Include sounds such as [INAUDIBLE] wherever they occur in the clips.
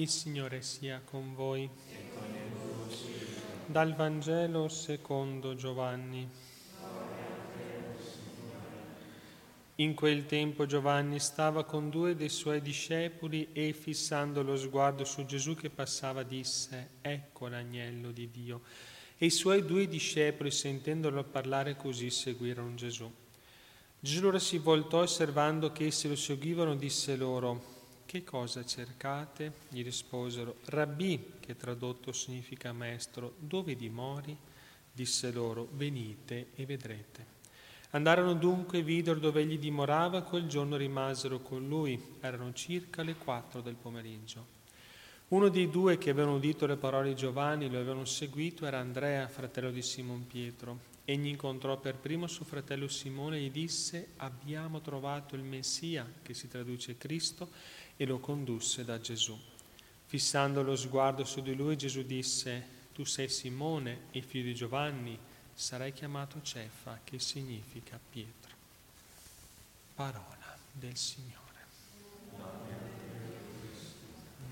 Il Signore sia con voi. Dal Vangelo secondo Giovanni. In quel tempo Giovanni stava con due dei suoi discepoli e fissando lo sguardo su Gesù che passava disse, ecco l'agnello di Dio. E i suoi due discepoli, sentendolo parlare così, seguirono Gesù. Gesù allora si voltò osservando che essi lo seguivano, disse loro, che cosa cercate? Gli risposero, Rabbi, che tradotto significa maestro, dove dimori? Disse loro, venite e vedrete. Andarono dunque e videro dove egli dimorava, quel giorno rimasero con lui, erano circa le quattro del pomeriggio. Uno dei due che avevano udito le parole di Giovanni e lo avevano seguito era Andrea, fratello di Simon Pietro. Egli incontrò per primo suo fratello Simone e gli disse, abbiamo trovato il Messia, che si traduce Cristo, e lo condusse da Gesù. Fissando lo sguardo su di lui, Gesù disse, Tu sei Simone, il figlio di Giovanni, sarai chiamato Cefa, che significa Pietro. Parola del Signore. Non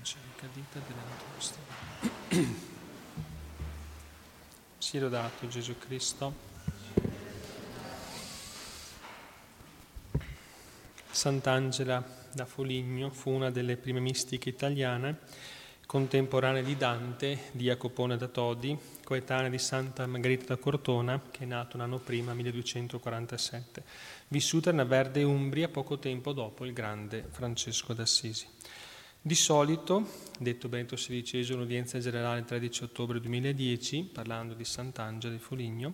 c'è ricadita della nostra. [CLEARS THROAT] Sia lodato Gesù Cristo. Sant'Angela da Foligno fu una delle prime mistiche italiane, contemporanea di Dante, di Jacopone da Todi, coetanea di Santa Margherita da Cortona, che è nata un anno prima, 1247, vissuta nella Verde Umbria poco tempo dopo il grande Francesco d'Assisi. Di solito, detto Benedetto XVI, un'udienza generale il 13 ottobre 2010, parlando di Sant'Angela di Foligno,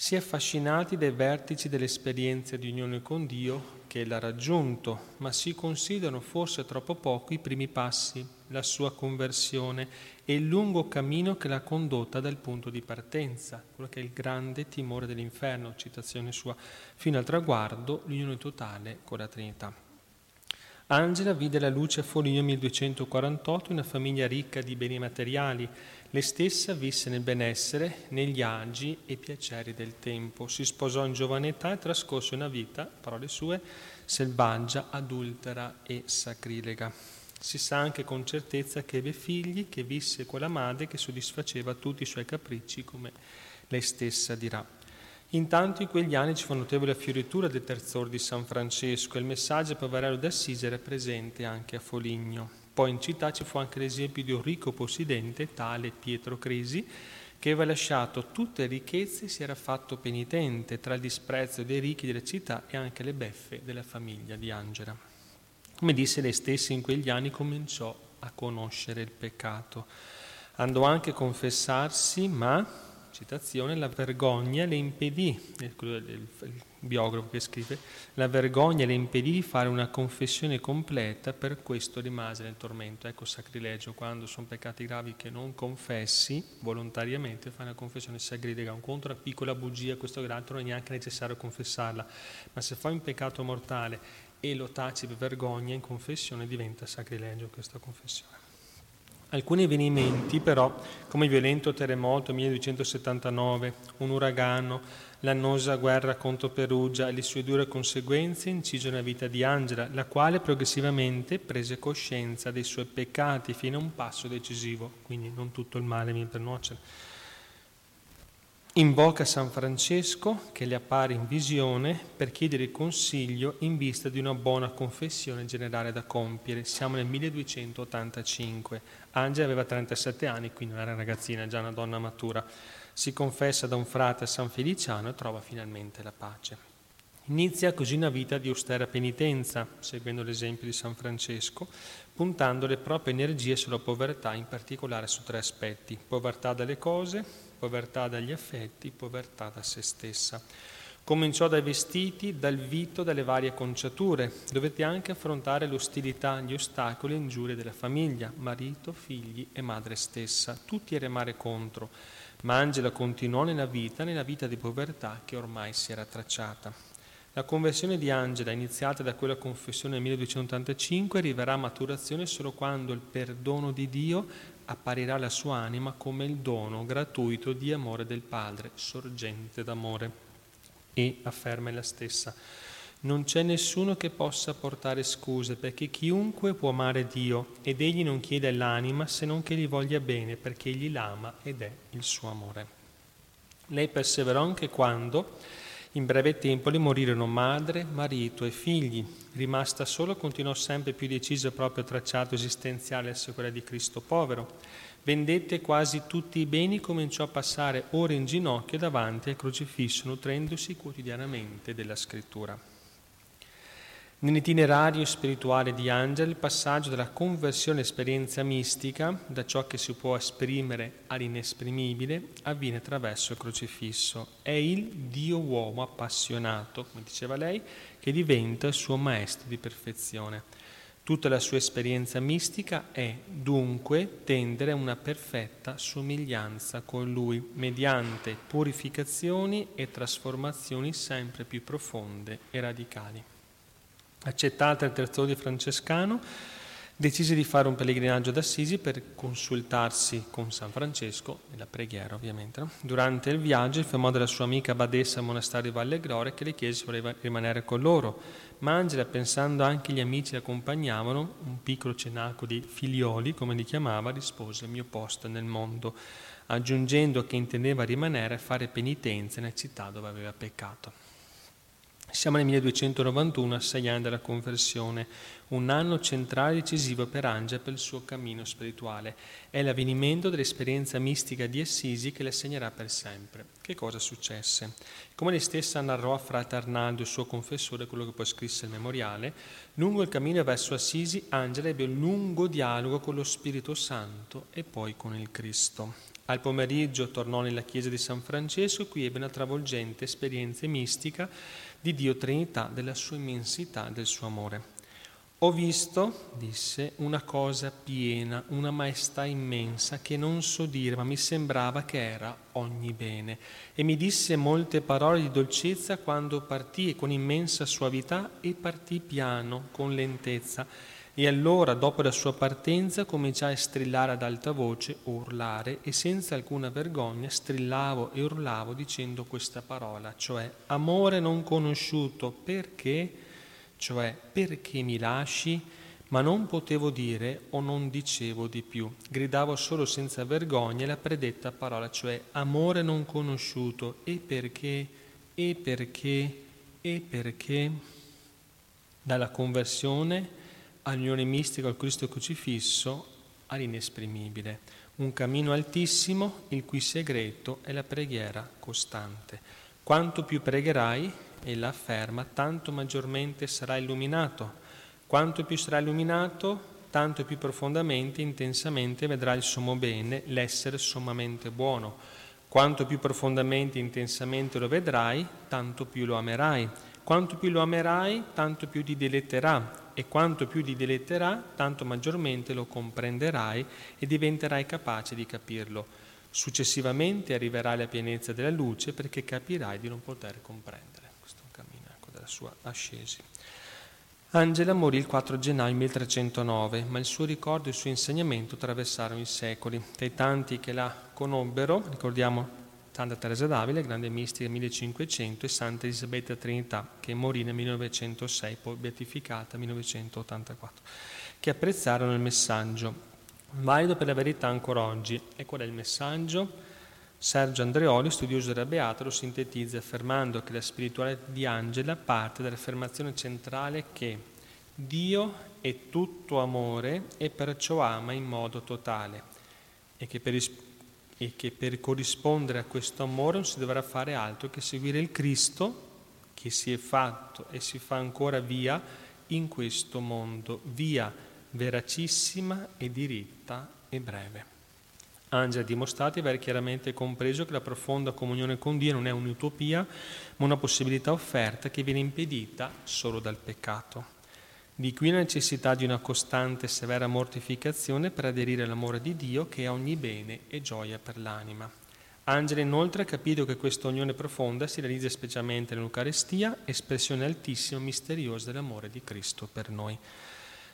si è affascinati dai vertici dell'esperienza di unione con Dio che l'ha raggiunto, ma si considerano forse troppo poco i primi passi, la sua conversione e il lungo cammino che l'ha condotta dal punto di partenza, quello che è il grande timore dell'inferno, citazione sua, fino al traguardo, l'unione totale con la Trinità. Angela vide la luce a Foligno 1248 in una famiglia ricca di beni materiali. Lei stessa visse nel benessere, negli agi e piaceri del tempo. Si sposò in giovane età e trascorse una vita, parole sue, selvaggia, adultera e sacrilega. Si sa anche con certezza che ebbe figli, che visse con la madre che soddisfaceva tutti i suoi capricci, come lei stessa dirà. Intanto in quegli anni ci fu notevole fioritura del terzor di San Francesco e il messaggio poverello d'Assisi era presente anche a Foligno. Poi in città ci fu anche l'esempio di un ricco possidente, tale Pietro Crisi, che aveva lasciato tutte le ricchezze e si era fatto penitente tra il disprezzo dei ricchi della città e anche le beffe della famiglia di Angela. Come disse lei stessa, in quegli anni cominciò a conoscere il peccato. Andò anche a confessarsi, ma citazione, la vergogna le impedì, il, biografo che scrive, la vergogna le impedì di fare una confessione completa, per questo rimase nel tormento. Ecco sacrilegio, quando sono peccati gravi che non confessi volontariamente, fai una confessione sacrilega, un conto una piccola bugia, questo che l'altro non è neanche necessario confessarla, ma se fai un peccato mortale e lo taci per vergogna in confessione diventa sacrilegio questa confessione. Alcuni avvenimenti però, come il violento terremoto 1279, un uragano, l'annosa guerra contro Perugia e le sue dure conseguenze inciso nella vita di Angela, la quale progressivamente prese coscienza dei suoi peccati fino a un passo decisivo, quindi non tutto il male mi pernuocere Invoca San Francesco che le appare in visione per chiedere consiglio in vista di una buona confessione generale da compiere. Siamo nel 1285. Angela aveva 37 anni, quindi non era ragazzina, già una donna matura. Si confessa da un frate a San Feliciano e trova finalmente la pace. Inizia così una vita di austera penitenza, seguendo l'esempio di San Francesco, puntando le proprie energie sulla povertà, in particolare su tre aspetti: povertà dalle cose, povertà dagli affetti, povertà da se stessa. Cominciò dai vestiti, dal vito, dalle varie conciature. Dovette anche affrontare l'ostilità, gli ostacoli e ingiurie della famiglia, marito, figli e madre stessa, tutti a remare contro. Ma Angela continuò nella vita, nella vita di povertà che ormai si era tracciata. La conversione di Angela, iniziata da quella confessione nel 1285, arriverà a maturazione solo quando il perdono di Dio apparirà alla sua anima come il dono gratuito di amore del Padre, sorgente d'amore. E afferma ella stessa, Non c'è nessuno che possa portare scuse, perché chiunque può amare Dio ed egli non chiede all'anima se non che gli voglia bene, perché egli l'ama ed è il suo amore. Lei perseverò anche quando, in breve tempo, le morirono madre, marito e figli. Rimasta sola, continuò sempre più deciso il proprio tracciato esistenziale a quella di Cristo povero. Vendette quasi tutti i beni cominciò a passare ore in ginocchio davanti al crocifisso, nutrendosi quotidianamente della scrittura. Nell'itinerario spirituale di Angela il passaggio dalla conversione esperienza mistica, da ciò che si può esprimere all'inesprimibile, avviene attraverso il crocifisso. È il Dio uomo appassionato, come diceva lei, che diventa il suo maestro di perfezione. Tutta la sua esperienza mistica è dunque tendere a una perfetta somiglianza con Lui, mediante purificazioni e trasformazioni sempre più profonde e radicali. Accettata il terzo di francescano, decise di fare un pellegrinaggio ad Assisi per consultarsi con San Francesco, nella preghiera ovviamente. No? Durante il viaggio informò della sua amica badessa al monastero di Valle Gloria che le chiese se voleva rimanere con loro, ma Angela, pensando anche gli amici che accompagnavano, un piccolo cenacolo di figlioli, come li chiamava, rispose il mio posto nel mondo, aggiungendo che intendeva rimanere a fare penitenza nella città dove aveva peccato. Siamo nel 1291, a sei anni dalla conversione, un anno centrale e decisivo per Angela per il suo cammino spirituale. È l'avvenimento dell'esperienza mistica di Assisi che le segnerà per sempre. Che cosa successe? Come lei stessa narrò a frate Arnaldo, il suo confessore, quello che poi scrisse il memoriale, lungo il cammino verso Assisi Angela ebbe un lungo dialogo con lo Spirito Santo e poi con il Cristo. Al pomeriggio tornò nella chiesa di San Francesco e qui ebbe una travolgente esperienza mistica di Dio Trinità, della sua immensità, del suo amore. Ho visto, disse, una cosa piena, una maestà immensa che non so dire, ma mi sembrava che era ogni bene. E mi disse molte parole di dolcezza quando partì con immensa suavità e partì piano, con lentezza. E allora, dopo la sua partenza, cominciai a strillare ad alta voce, urlare, e senza alcuna vergogna strillavo e urlavo dicendo questa parola, cioè amore non conosciuto, perché? Cioè perché mi lasci? Ma non potevo dire o non dicevo di più. Gridavo solo senza vergogna la predetta parola, cioè amore non conosciuto, e perché? E perché? E perché? Dalla conversione all'unione mistica al Cristo crocifisso, all'inesprimibile. Un cammino altissimo, il cui segreto è la preghiera costante. Quanto più pregherai, ella afferma, tanto maggiormente sarai illuminato. Quanto più sarai illuminato, tanto più profondamente, intensamente vedrai il sommo bene, l'essere sommamente buono. Quanto più profondamente e intensamente lo vedrai, tanto più lo amerai. Quanto più lo amerai, tanto più ti diletterà e quanto più ti diletterà, tanto maggiormente lo comprenderai e diventerai capace di capirlo. Successivamente arriverai alla pienezza della luce perché capirai di non poter comprendere. Questo è un cammino ecco, della sua ascesi. Angela morì il 4 gennaio 1309, ma il suo ricordo e il suo insegnamento attraversarono i secoli. Tra i tanti che la conobbero, ricordiamo Santa Teresa d'Avila, grande mistica 1500, e Santa Elisabetta Trinità, che morì nel 1906, poi beatificata nel 1984, che apprezzarono il messaggio, valido per la verità ancora oggi. E qual è il messaggio? Sergio Andreoli, studioso della Beata, lo sintetizza affermando che la spiritualità di Angela parte dall'affermazione centrale che Dio è tutto amore e perciò ama in modo totale e che per e che per corrispondere a questo amore non si dovrà fare altro che seguire il Cristo che si è fatto e si fa ancora via in questo mondo, via veracissima e diritta e breve. Angela dimostrato di aver chiaramente compreso che la profonda comunione con Dio non è un'utopia, ma una possibilità offerta che viene impedita solo dal peccato. Di qui la necessità di una costante e severa mortificazione per aderire all'amore di Dio che è ogni bene e gioia per l'anima. Angela inoltre ha capito che questa unione profonda si realizza specialmente nell'Eucarestia, espressione altissima e misteriosa dell'amore di Cristo per noi.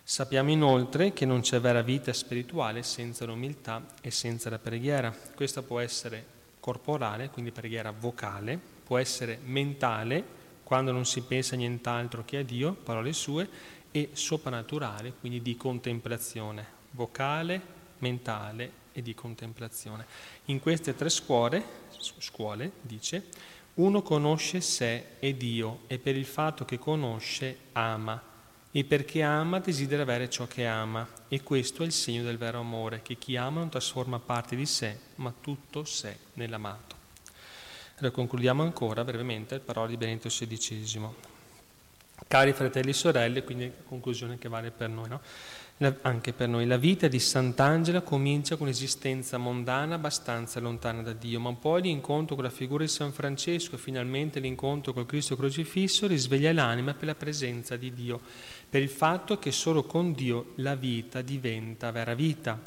Sappiamo inoltre che non c'è vera vita spirituale senza l'umiltà e senza la preghiera. Questa può essere corporale, quindi preghiera vocale, può essere mentale, quando non si pensa a nient'altro che a Dio, parole sue, e soprannaturale, quindi di contemplazione, vocale, mentale e di contemplazione. In queste tre scuole, scuole dice, uno conosce sé e Dio e per il fatto che conosce ama e perché ama desidera avere ciò che ama e questo è il segno del vero amore, che chi ama non trasforma parte di sé ma tutto sé nell'amato. Allora concludiamo ancora brevemente le parole di Benedetto XVI. Cari fratelli e sorelle, quindi conclusione che vale per noi, no? anche per noi. La vita di Sant'Angela comincia con un'esistenza mondana abbastanza lontana da Dio, ma poi l'incontro con la figura di San Francesco e finalmente l'incontro col Cristo crocifisso risveglia l'anima per la presenza di Dio, per il fatto che solo con Dio la vita diventa vera vita,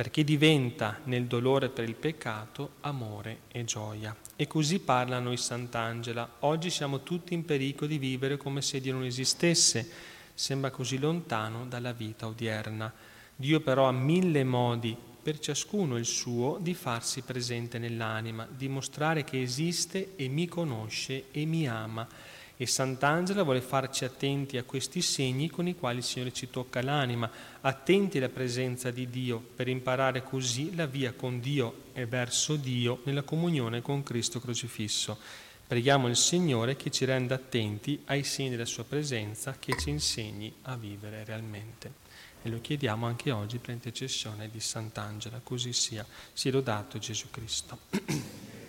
perché diventa nel dolore per il peccato amore e gioia. E così parla a noi Sant'Angela. Oggi siamo tutti in pericolo di vivere come se Dio non esistesse sembra così lontano dalla vita odierna. Dio però ha mille modi, per ciascuno il suo, di farsi presente nell'anima, di mostrare che esiste e mi conosce e mi ama. E Sant'Angela vuole farci attenti a questi segni con i quali il Signore ci tocca l'anima, attenti alla presenza di Dio, per imparare così la via con Dio e verso Dio nella comunione con Cristo crocifisso. Preghiamo il Signore che ci renda attenti ai segni della Sua presenza, che ci insegni a vivere realmente. E lo chiediamo anche oggi per intercessione di Sant'Angela, così sia. Sia lodato Gesù Cristo. [CLEARS THROAT]